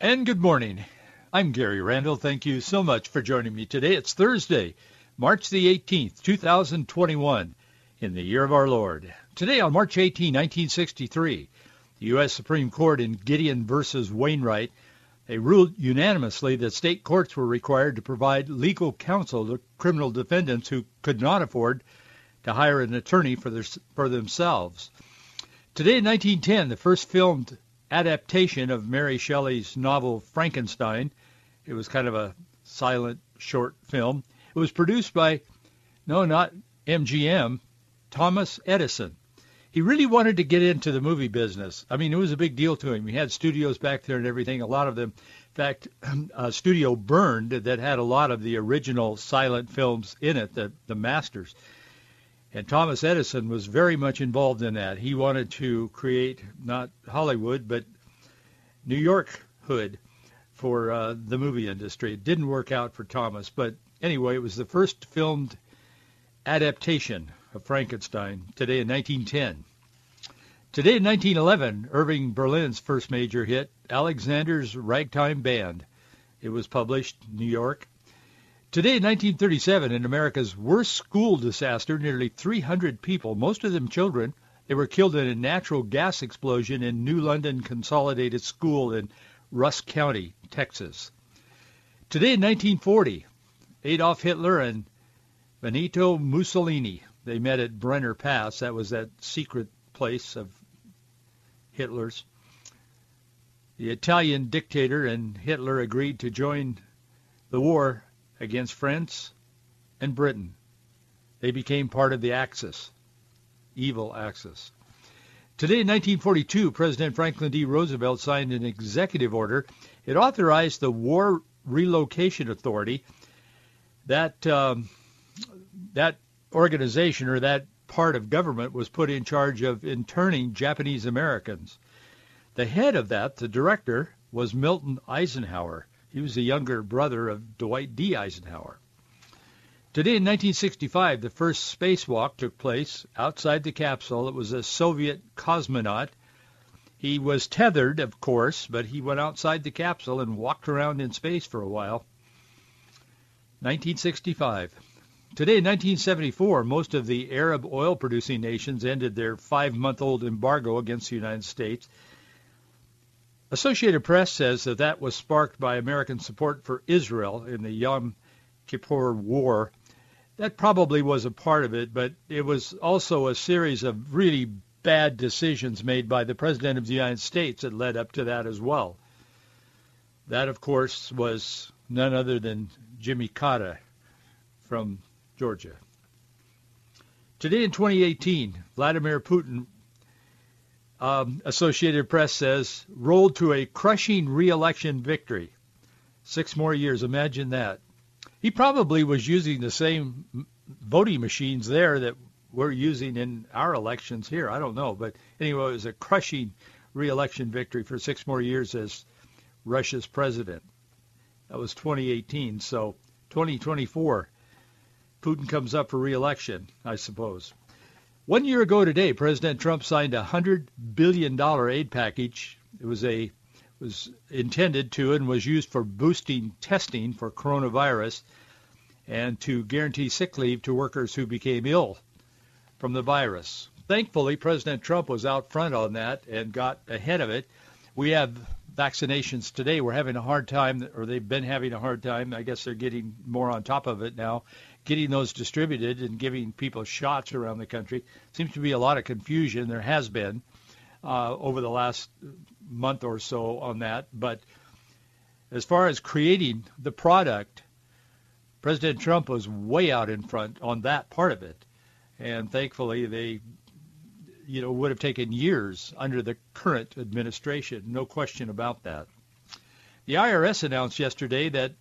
And good morning. I'm Gary Randall. Thank you so much for joining me today. It's Thursday, March the 18th, 2021, in the year of our Lord. Today on March 18, 1963, the U.S. Supreme Court in Gideon versus Wainwright, they ruled unanimously that state courts were required to provide legal counsel to criminal defendants who could not afford to hire an attorney for, their, for themselves. Today in 1910, the first filmed adaptation of Mary Shelley's novel Frankenstein. It was kind of a silent short film. It was produced by, no, not MGM, Thomas Edison. He really wanted to get into the movie business. I mean, it was a big deal to him. He had studios back there and everything. A lot of them, in fact, a studio burned that had a lot of the original silent films in it, the, the masters. And Thomas Edison was very much involved in that. He wanted to create not Hollywood, but New York hood for uh, the movie industry. It didn't work out for Thomas, but anyway, it was the first filmed adaptation of Frankenstein today in 1910. Today in 1911, Irving Berlin's first major hit, Alexander's Ragtime Band. It was published in New York. Today in 1937, in America's worst school disaster, nearly 300 people, most of them children, they were killed in a natural gas explosion in New London Consolidated School in Rusk County, Texas. Today in 1940, Adolf Hitler and Benito Mussolini, they met at Brenner Pass. That was that secret place of Hitler's. The Italian dictator and Hitler agreed to join the war against France and Britain. They became part of the Axis, evil Axis. Today in 1942, President Franklin D. Roosevelt signed an executive order. It authorized the War Relocation Authority. That um, that organization or that part of government was put in charge of interning Japanese Americans. The head of that, the director, was Milton Eisenhower. He was the younger brother of Dwight D. Eisenhower. Today in 1965, the first spacewalk took place outside the capsule. It was a Soviet cosmonaut. He was tethered, of course, but he went outside the capsule and walked around in space for a while. 1965. Today in 1974, most of the Arab oil-producing nations ended their five-month-old embargo against the United States. Associated Press says that that was sparked by American support for Israel in the Yom Kippur War. That probably was a part of it, but it was also a series of really bad decisions made by the President of the United States that led up to that as well. That, of course, was none other than Jimmy Carter from Georgia. Today in 2018, Vladimir Putin, um, Associated Press says, rolled to a crushing re-election victory. Six more years, imagine that. He probably was using the same voting machines there that we're using in our elections here. I don't know. But anyway, it was a crushing re-election victory for six more years as Russia's president. That was 2018. So 2024, Putin comes up for re-election, I suppose. One year ago today, President Trump signed a $100 billion aid package. It was a was intended to and was used for boosting testing for coronavirus and to guarantee sick leave to workers who became ill from the virus. Thankfully, President Trump was out front on that and got ahead of it. We have vaccinations today. We're having a hard time, or they've been having a hard time. I guess they're getting more on top of it now, getting those distributed and giving people shots around the country. Seems to be a lot of confusion. There has been uh, over the last month or so on that. But as far as creating the product, President Trump was way out in front on that part of it. And thankfully, they, you know, would have taken years under the current administration. No question about that. The IRS announced yesterday that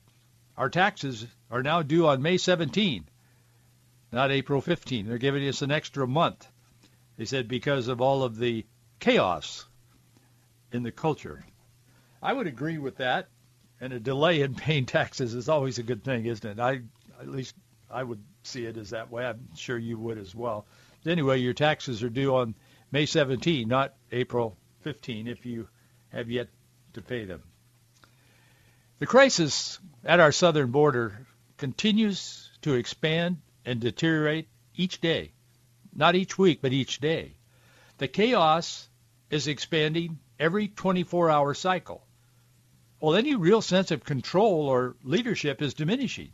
our taxes are now due on May 17, not April 15. They're giving us an extra month. They said because of all of the chaos in the culture. I would agree with that. And a delay in paying taxes is always a good thing, isn't it? I at least I would see it as that way. I'm sure you would as well. Anyway, your taxes are due on May 17, not April 15, if you have yet to pay them. The crisis at our southern border continues to expand and deteriorate each day. Not each week, but each day. The chaos is expanding every 24-hour cycle. Well, any real sense of control or leadership is diminishing.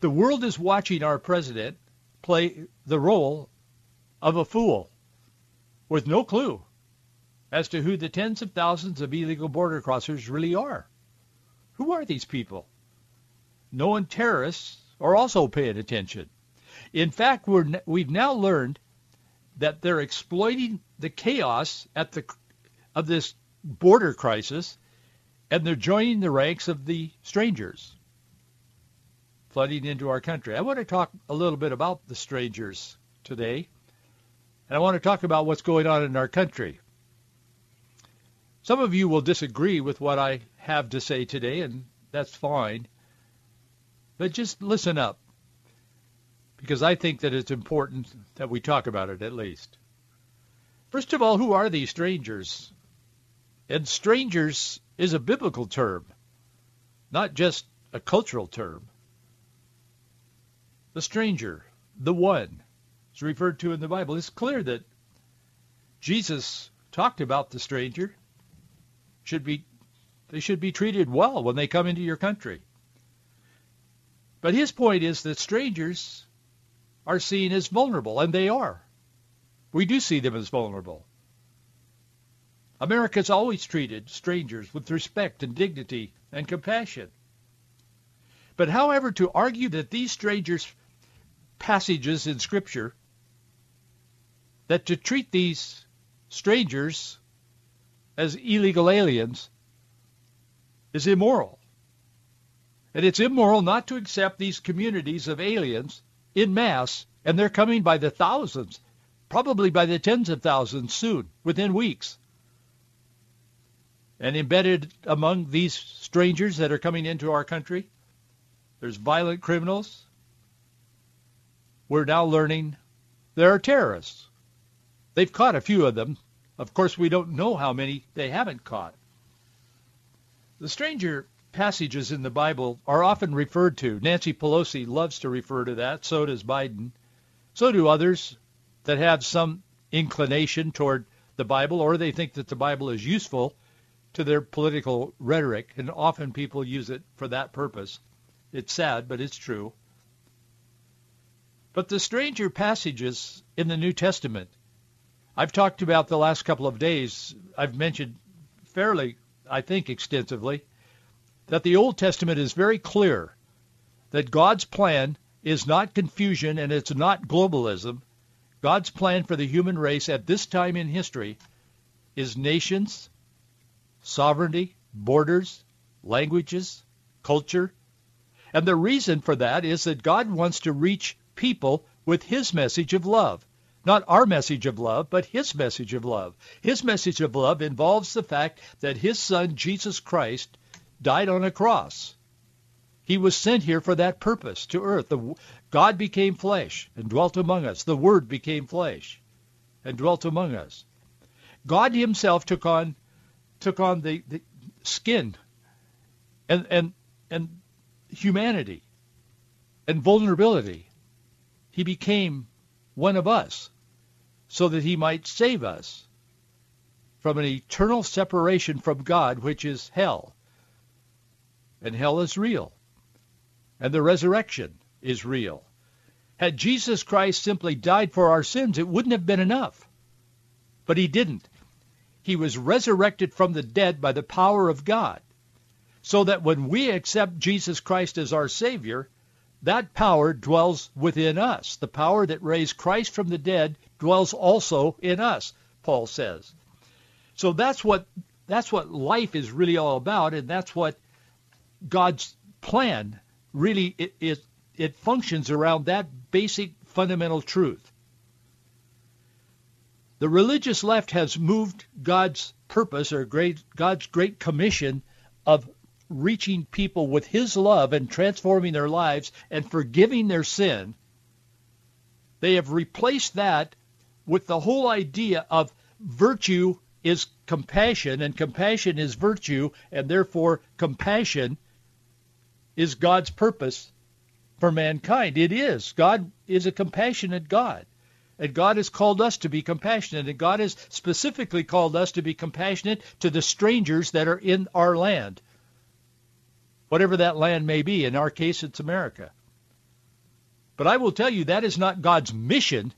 The world is watching our president play the role of a fool with no clue as to who the tens of thousands of illegal border crossers really are. Who are these people? Knowing terrorists are also paying attention. In fact, we're, we've now learned that they're exploiting the chaos at the of this border crisis, and they're joining the ranks of the strangers flooding into our country. I want to talk a little bit about the strangers today, and I want to talk about what's going on in our country. Some of you will disagree with what I have to say today, and that's fine. But just listen up, because I think that it's important that we talk about it at least. First of all, who are these strangers? And strangers is a biblical term, not just a cultural term. The stranger, the one, is referred to in the Bible. It's clear that Jesus talked about the stranger should be they should be treated well when they come into your country. But his point is that strangers are seen as vulnerable, and they are. We do see them as vulnerable. America's always treated strangers with respect and dignity and compassion. But however, to argue that these strangers passages in Scripture, that to treat these strangers as illegal aliens is immoral. And it's immoral not to accept these communities of aliens in mass, and they're coming by the thousands, probably by the tens of thousands soon, within weeks. And embedded among these strangers that are coming into our country, there's violent criminals. We're now learning there are terrorists. They've caught a few of them. Of course, we don't know how many they haven't caught. The stranger passages in the Bible are often referred to. Nancy Pelosi loves to refer to that. So does Biden. So do others that have some inclination toward the Bible or they think that the Bible is useful to their political rhetoric, and often people use it for that purpose. It's sad, but it's true. But the stranger passages in the New Testament, I've talked about the last couple of days, I've mentioned fairly I think, extensively, that the Old Testament is very clear that God's plan is not confusion and it's not globalism. God's plan for the human race at this time in history is nations, sovereignty, borders, languages, culture. And the reason for that is that God wants to reach people with his message of love. Not our message of love, but his message of love. His message of love involves the fact that his son, Jesus Christ, died on a cross. He was sent here for that purpose to earth. The, God became flesh and dwelt among us. The Word became flesh and dwelt among us. God himself took on took on the, the skin and, and, and humanity and vulnerability. He became one of us so that he might save us from an eternal separation from God, which is hell. And hell is real. And the resurrection is real. Had Jesus Christ simply died for our sins, it wouldn't have been enough. But he didn't. He was resurrected from the dead by the power of God. So that when we accept Jesus Christ as our Savior, that power dwells within us. The power that raised Christ from the dead dwells also in us, Paul says. So that's what that's what life is really all about, and that's what God's plan really it, it, it functions around that basic fundamental truth. The religious left has moved God's purpose or great, God's great commission of reaching people with his love and transforming their lives and forgiving their sin. They have replaced that with the whole idea of virtue is compassion and compassion is virtue and therefore compassion is God's purpose for mankind. It is. God is a compassionate God. And God has called us to be compassionate. And God has specifically called us to be compassionate to the strangers that are in our land. Whatever that land may be. In our case, it's America. But I will tell you, that is not God's mission.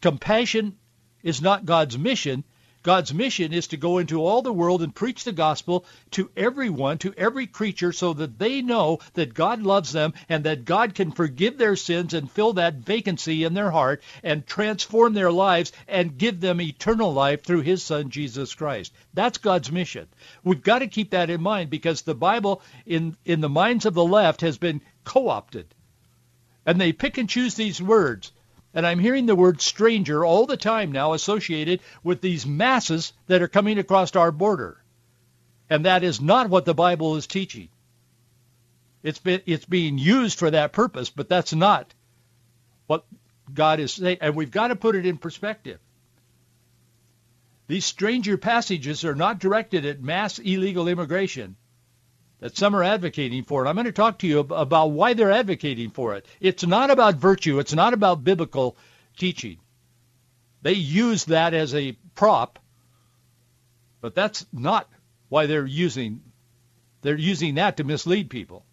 Compassion is not God's mission. God's mission is to go into all the world and preach the gospel to everyone, to every creature, so that they know that God loves them and that God can forgive their sins and fill that vacancy in their heart and transform their lives and give them eternal life through his son, Jesus Christ. That's God's mission. We've got to keep that in mind because the Bible in, in the minds of the left has been co-opted. And they pick and choose these words. And I'm hearing the word stranger all the time now associated with these masses that are coming across our border. And that is not what the Bible is teaching. It's, been, it's being used for that purpose, but that's not what God is saying. And we've got to put it in perspective. These stranger passages are not directed at mass illegal immigration that some are advocating for it. I'm going to talk to you about why they're advocating for it. It's not about virtue. It's not about biblical teaching. They use that as a prop, but that's not why they're using they're using that to mislead people.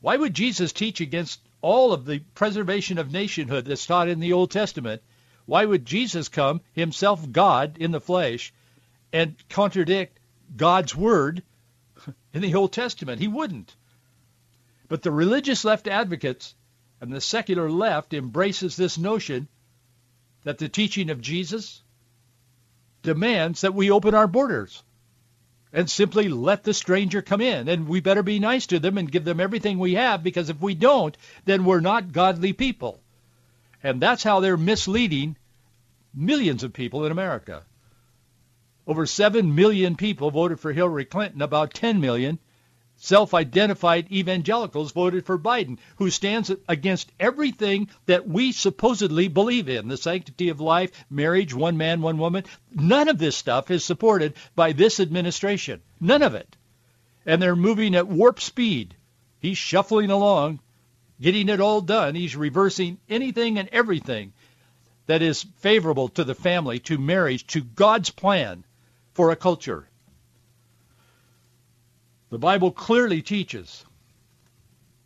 Why would Jesus teach against all of the preservation of nationhood that's taught in the Old Testament? Why would Jesus come, himself God in the flesh, and contradict God's word in the Old Testament. He wouldn't. But the religious left advocates and the secular left embraces this notion that the teaching of Jesus demands that we open our borders and simply let the stranger come in. And we better be nice to them and give them everything we have because if we don't, then we're not godly people. And that's how they're misleading millions of people in America. Over 7 million people voted for Hillary Clinton. About 10 million self-identified evangelicals voted for Biden, who stands against everything that we supposedly believe in, the sanctity of life, marriage, one man, one woman. None of this stuff is supported by this administration. None of it. And they're moving at warp speed. He's shuffling along, getting it all done. He's reversing anything and everything that is favorable to the family, to marriage, to God's plan for a culture. The Bible clearly teaches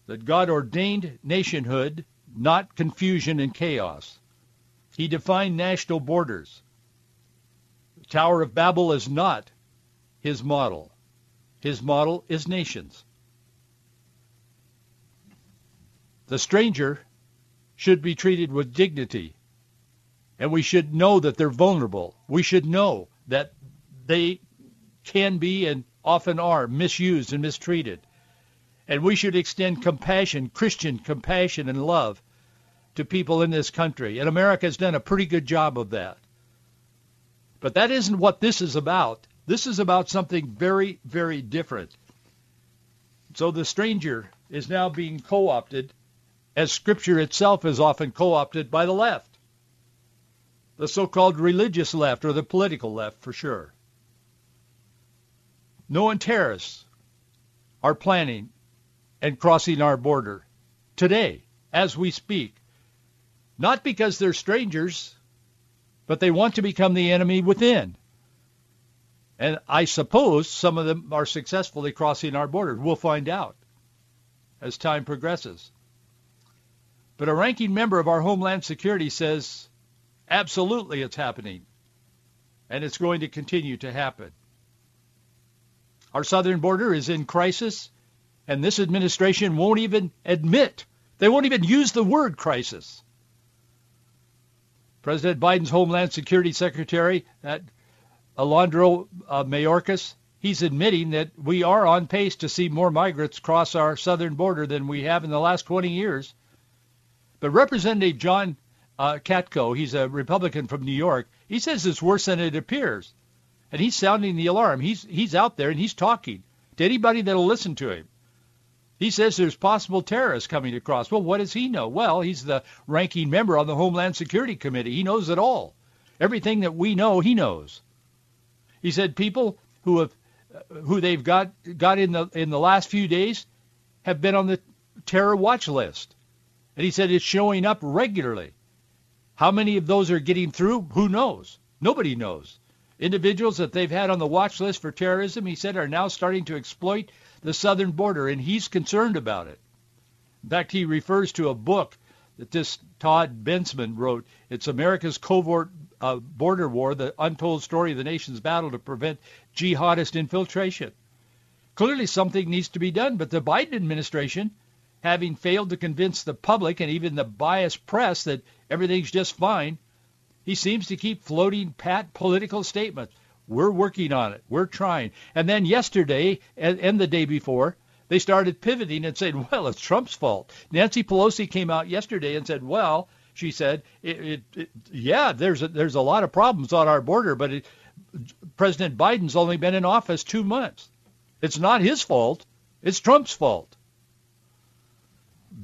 that God ordained nationhood, not confusion and chaos. He defined national borders. The Tower of Babel is not his model. His model is nations. The stranger should be treated with dignity, and we should know that they're vulnerable. We should know that they can be and often are misused and mistreated. And we should extend compassion, Christian compassion and love to people in this country. And America has done a pretty good job of that. But that isn't what this is about. This is about something very, very different. So the stranger is now being co-opted as Scripture itself is often co-opted by the left. The so-called religious left or the political left for sure. Known terrorists are planning and crossing our border today as we speak. Not because they're strangers, but they want to become the enemy within. And I suppose some of them are successfully crossing our border. We'll find out as time progresses. But a ranking member of our Homeland Security says absolutely it's happening. And it's going to continue to happen. Our southern border is in crisis, and this administration won't even admit, they won't even use the word crisis. President Biden's Homeland Security Secretary, that Alejandro uh, Mayorkas, he's admitting that we are on pace to see more migrants cross our southern border than we have in the last 20 years. But Representative John uh, Katko, he's a Republican from New York, he says it's worse than it appears. And he's sounding the alarm. He's, he's out there and he's talking to anybody that'll listen to him. He says there's possible terrorists coming across. Well, what does he know? Well, he's the ranking member on the Homeland Security Committee. He knows it all. Everything that we know, he knows. He said people who have who they've got got in the in the last few days have been on the terror watch list. And he said it's showing up regularly. How many of those are getting through? Who knows? Nobody knows. Individuals that they've had on the watch list for terrorism, he said, are now starting to exploit the southern border, and he's concerned about it. In fact, he refers to a book that this Todd Bensman wrote. It's America's Covert uh, Border War, the untold story of the nation's battle to prevent jihadist infiltration. Clearly something needs to be done, but the Biden administration, having failed to convince the public and even the biased press that everything's just fine, he seems to keep floating pat political statements. We're working on it. We're trying. And then yesterday and, and the day before, they started pivoting and saying, well, it's Trump's fault. Nancy Pelosi came out yesterday and said, well, she said, it, it, it, yeah, there's a, there's a lot of problems on our border, but President Biden's only been in office two months. It's not his fault. It's Trump's fault.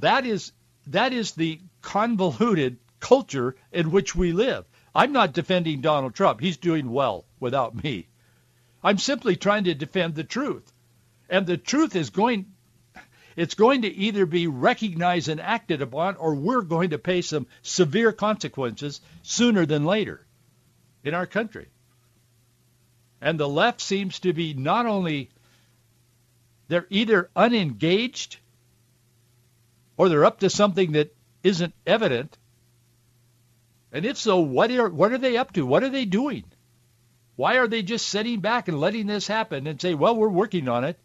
That is that is the convoluted culture in which we live. I'm not defending Donald Trump. He's doing well without me. I'm simply trying to defend the truth. And the truth is going it's going to either be recognized and acted upon or we're going to pay some severe consequences sooner than later in our country. And the left seems to be not only they're either unengaged or they're up to something that isn't evident. And if so, what are, what are they up to? What are they doing? Why are they just sitting back and letting this happen and say, well, we're working on it?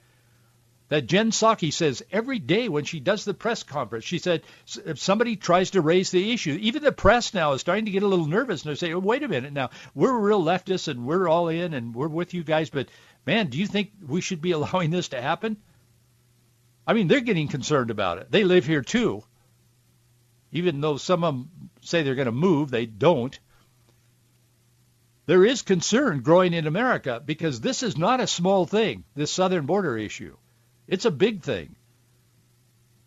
That Jen Psaki says every day when she does the press conference, she said if somebody tries to raise the issue, even the press now is starting to get a little nervous and they say, oh, wait a minute now, we're real leftists and we're all in and we're with you guys, but man, do you think we should be allowing this to happen? I mean, they're getting concerned about it. They live here too. Even though some of them say they're going to move, they don't. There is concern growing in America because this is not a small thing, this southern border issue. It's a big thing.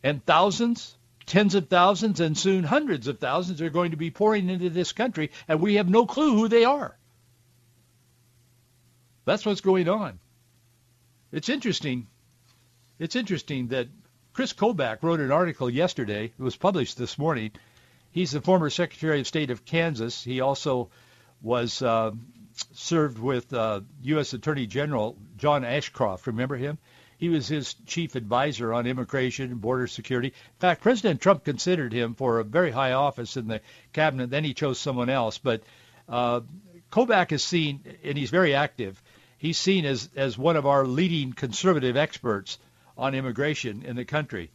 And thousands, tens of thousands, and soon hundreds of thousands are going to be pouring into this country, and we have no clue who they are. That's what's going on. It's interesting. It's interesting that Chris Kobach wrote an article yesterday. It was published this morning. He's the former Secretary of State of Kansas. He also was uh, served with uh, U.S. Attorney General John Ashcroft. Remember him? He was his chief advisor on immigration and border security. In fact, President Trump considered him for a very high office in the cabinet. Then he chose someone else. But uh, Kobach is seen, and he's very active. He's seen as, as one of our leading conservative experts on immigration in the country.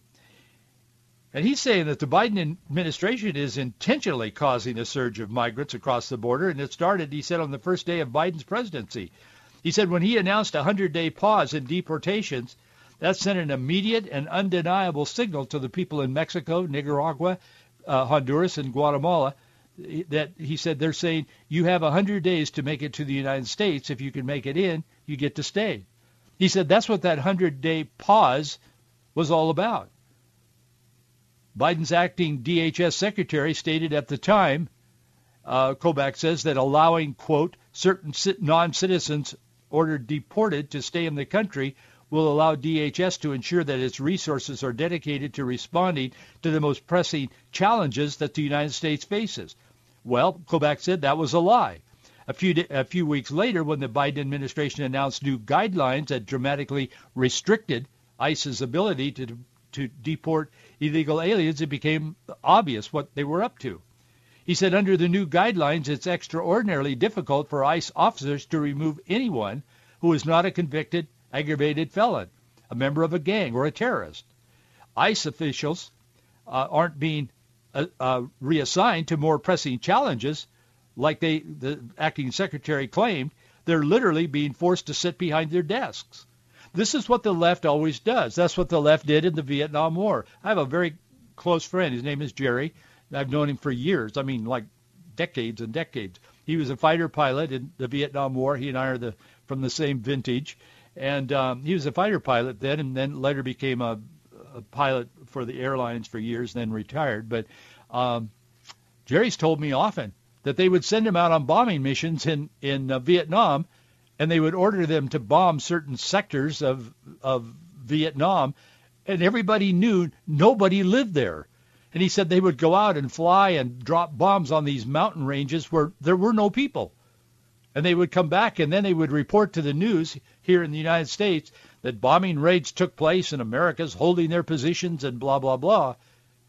And he's saying that the Biden administration is intentionally causing a surge of migrants across the border, and it started, he said, on the first day of Biden's presidency. He said when he announced a 100-day pause in deportations, that sent an immediate and undeniable signal to the people in Mexico, Nicaragua, uh, Honduras, and Guatemala that he said they're saying you have 100 days to make it to the United States. If you can make it in, you get to stay. He said that's what that 100-day pause was all about. Biden's acting DHS secretary stated at the time, uh, Kobach says, that allowing, quote, certain non-citizens ordered deported to stay in the country will allow DHS to ensure that its resources are dedicated to responding to the most pressing challenges that the United States faces. Well, Kobach said that was a lie. A few, a few weeks later, when the Biden administration announced new guidelines that dramatically restricted ICE's ability to, to deport illegal aliens, it became obvious what they were up to. He said under the new guidelines, it's extraordinarily difficult for ICE officers to remove anyone who is not a convicted aggravated felon, a member of a gang, or a terrorist. ICE officials uh, aren't being uh, uh, reassigned to more pressing challenges like they, the acting secretary claimed. they're literally being forced to sit behind their desks. This is what the left always does. That's what the left did in the Vietnam War. I have a very close friend. His name is Jerry. I've known him for years. I mean, like decades and decades. He was a fighter pilot in the Vietnam War. He and I are the from the same vintage, and um, he was a fighter pilot then, and then later became a, a pilot for the airlines for years, then retired. But um, Jerry's told me often that they would send him out on bombing missions in in uh, Vietnam, and they would order them to bomb certain sectors of of Vietnam, and everybody knew nobody lived there. And he said they would go out and fly and drop bombs on these mountain ranges where there were no people. And they would come back and then they would report to the news here in the United States that bombing raids took place and America's holding their positions and blah, blah, blah.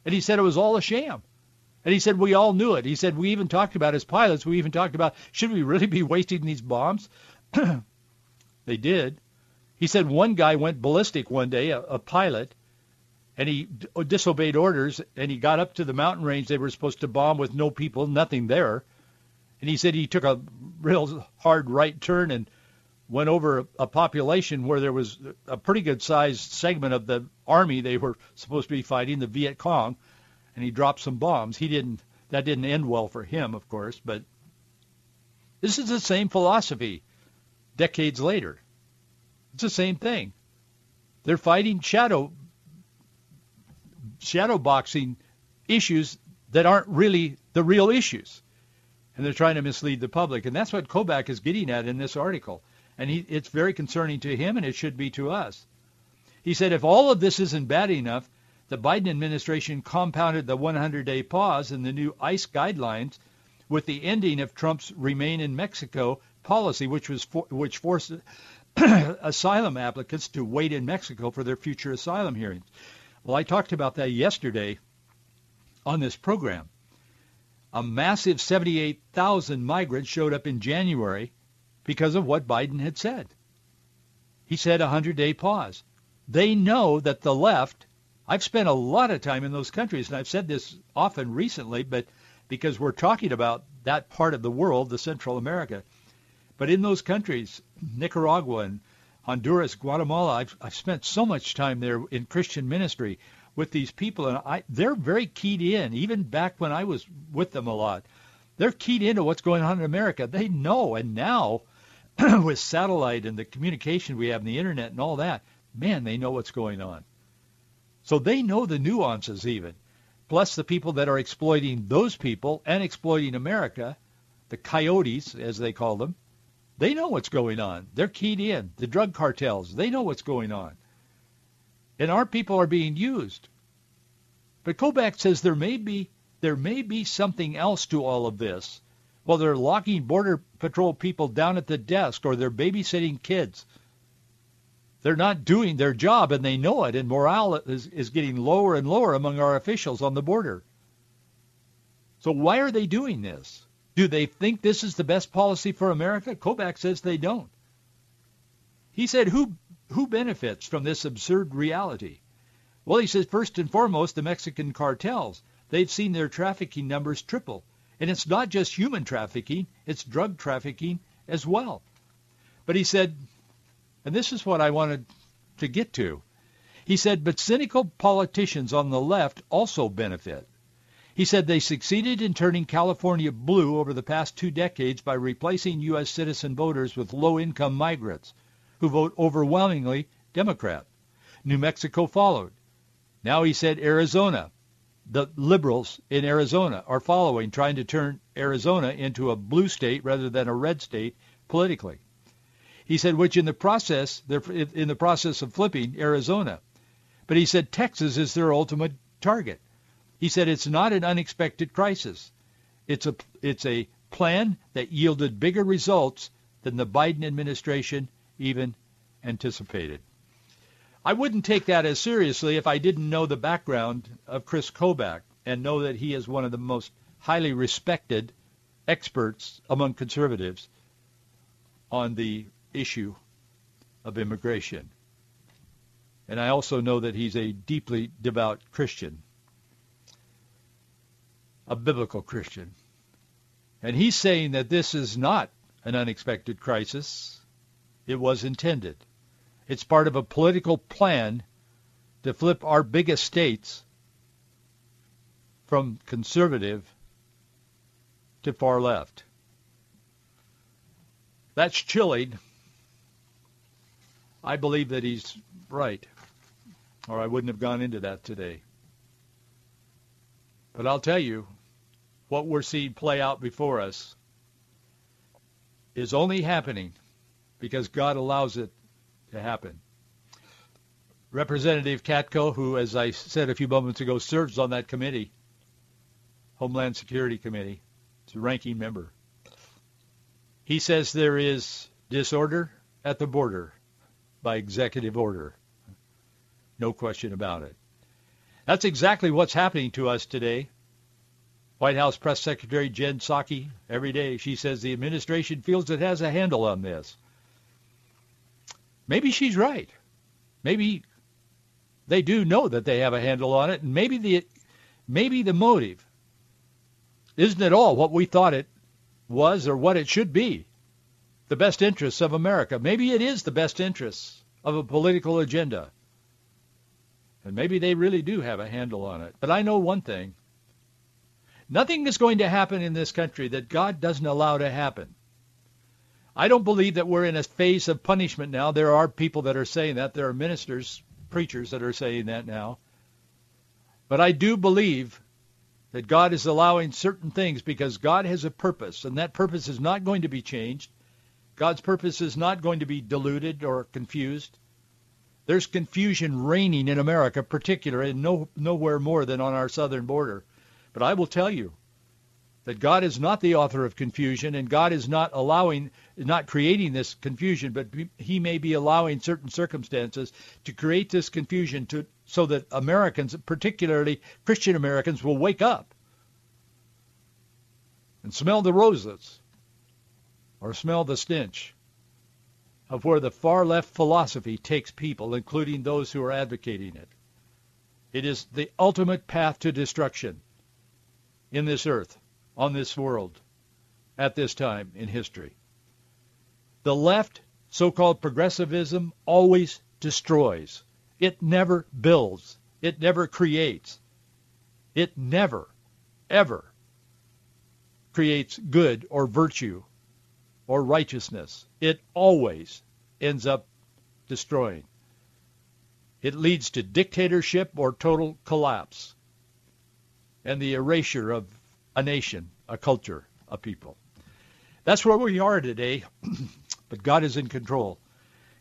And he said it was all a sham. And he said we all knew it. He said we even talked about as pilots, we even talked about should we really be wasting these bombs? they did. He said one guy went ballistic one day, a, a pilot, and he d- uh, disobeyed orders, and he got up to the mountain range they were supposed to bomb with no people, nothing there. And he said he took a real hard right turn and went over a, a population where there was a pretty good sized segment of the army they were supposed to be fighting, the Viet Cong, and he dropped some bombs. He didn't. That didn't end well for him, of course, but this is the same philosophy decades later. It's the same thing. They're fighting shadow shadow boxing issues that aren't really the real issues. And they're trying to mislead the public. And that's what Kobach is getting at in this article. And he, it's very concerning to him, and it should be to us. He said if all of this isn't bad enough, the Biden administration compounded the 100-day pause in the new ICE guidelines with the ending of Trump's remain in Mexico policy, which was for, which forced asylum applicants to wait in Mexico for their future asylum hearings. Well, I talked about that yesterday on this program. A massive 78,000 migrants showed up in January because of what Biden had said. He said a 100-day pause. They know that the left, I've spent a lot of time in those countries, and I've said this often recently, but because we're talking about that part of the world, the Central America. But in those countries, Nicaragua and Honduras, Guatemala. I've, I've spent so much time there in Christian ministry with these people, and I, they're very keyed in. Even back when I was with them a lot, they're keyed into what's going on in America. They know, and now with satellite and the communication we have and the internet and all that, man, they know what's going on. So they know the nuances even. Plus the people that are exploiting those people and exploiting America, the coyotes, as they call them, they know what's going on. They're keyed in. The drug cartels, they know what's going on. And our people are being used. But Kobach says there may be there may be something else to all of this. Well, they're locking border patrol people down at the desk or they're babysitting kids. They're not doing their job and they know it and morale is, is getting lower and lower among our officials on the border. So why are they doing this? Do they think this is the best policy for America? Kobach says they don't. He said, who, who benefits from this absurd reality? Well, he says, first and foremost, the Mexican cartels. They've seen their trafficking numbers triple. And it's not just human trafficking, it's drug trafficking as well. But he said, and this is what I wanted to get to. He said, but cynical politicians on the left also benefit. He said they succeeded in turning California blue over the past two decades by replacing U.S. citizen voters with low-income migrants who vote overwhelmingly Democrat. New Mexico followed. Now he said Arizona. The liberals in Arizona are following, trying to turn Arizona into a blue state rather than a red state politically. He said, which in the process, they're in the process of flipping Arizona. But he said Texas is their ultimate target. He said it's not an unexpected crisis. It's a, it's a plan that yielded bigger results than the Biden administration even anticipated. I wouldn't take that as seriously if I didn't know the background of Chris Kobach and know that he is one of the most highly respected experts among conservatives on the issue of immigration. And I also know that he's a deeply devout Christian a biblical Christian. And he's saying that this is not an unexpected crisis. It was intended. It's part of a political plan to flip our biggest states from conservative to far left. That's chilling. I believe that he's right, or I wouldn't have gone into that today. But I'll tell you, what we're seeing play out before us is only happening because God allows it to happen. Representative Katko, who, as I said a few moments ago, serves on that committee, Homeland Security Committee, is a ranking member. He says there is disorder at the border by executive order. No question about it. That's exactly what's happening to us today. White House Press Secretary Jen Psaki, every day she says the administration feels it has a handle on this. Maybe she's right. Maybe they do know that they have a handle on it, and maybe the maybe the motive isn't at all what we thought it was or what it should be. The best interests of America. Maybe it is the best interests of a political agenda. And maybe they really do have a handle on it. But I know one thing. Nothing is going to happen in this country that God doesn't allow to happen. I don't believe that we're in a phase of punishment now. There are people that are saying that. There are ministers, preachers that are saying that now. But I do believe that God is allowing certain things because God has a purpose, and that purpose is not going to be changed. God's purpose is not going to be diluted or confused. There's confusion reigning in America, particularly, and no, nowhere more than on our southern border. But I will tell you that God is not the author of confusion, and God is not allowing, not creating this confusion, but He may be allowing certain circumstances to create this confusion to, so that Americans, particularly Christian Americans, will wake up and smell the roses or smell the stench of where the far left philosophy takes people, including those who are advocating it. It is the ultimate path to destruction in this earth, on this world, at this time in history. The left, so-called progressivism, always destroys. It never builds. It never creates. It never, ever creates good or virtue or righteousness. It always ends up destroying. It leads to dictatorship or total collapse and the erasure of a nation, a culture, a people. That's where we are today, but God is in control.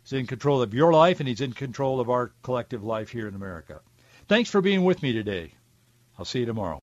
He's in control of your life, and he's in control of our collective life here in America. Thanks for being with me today. I'll see you tomorrow.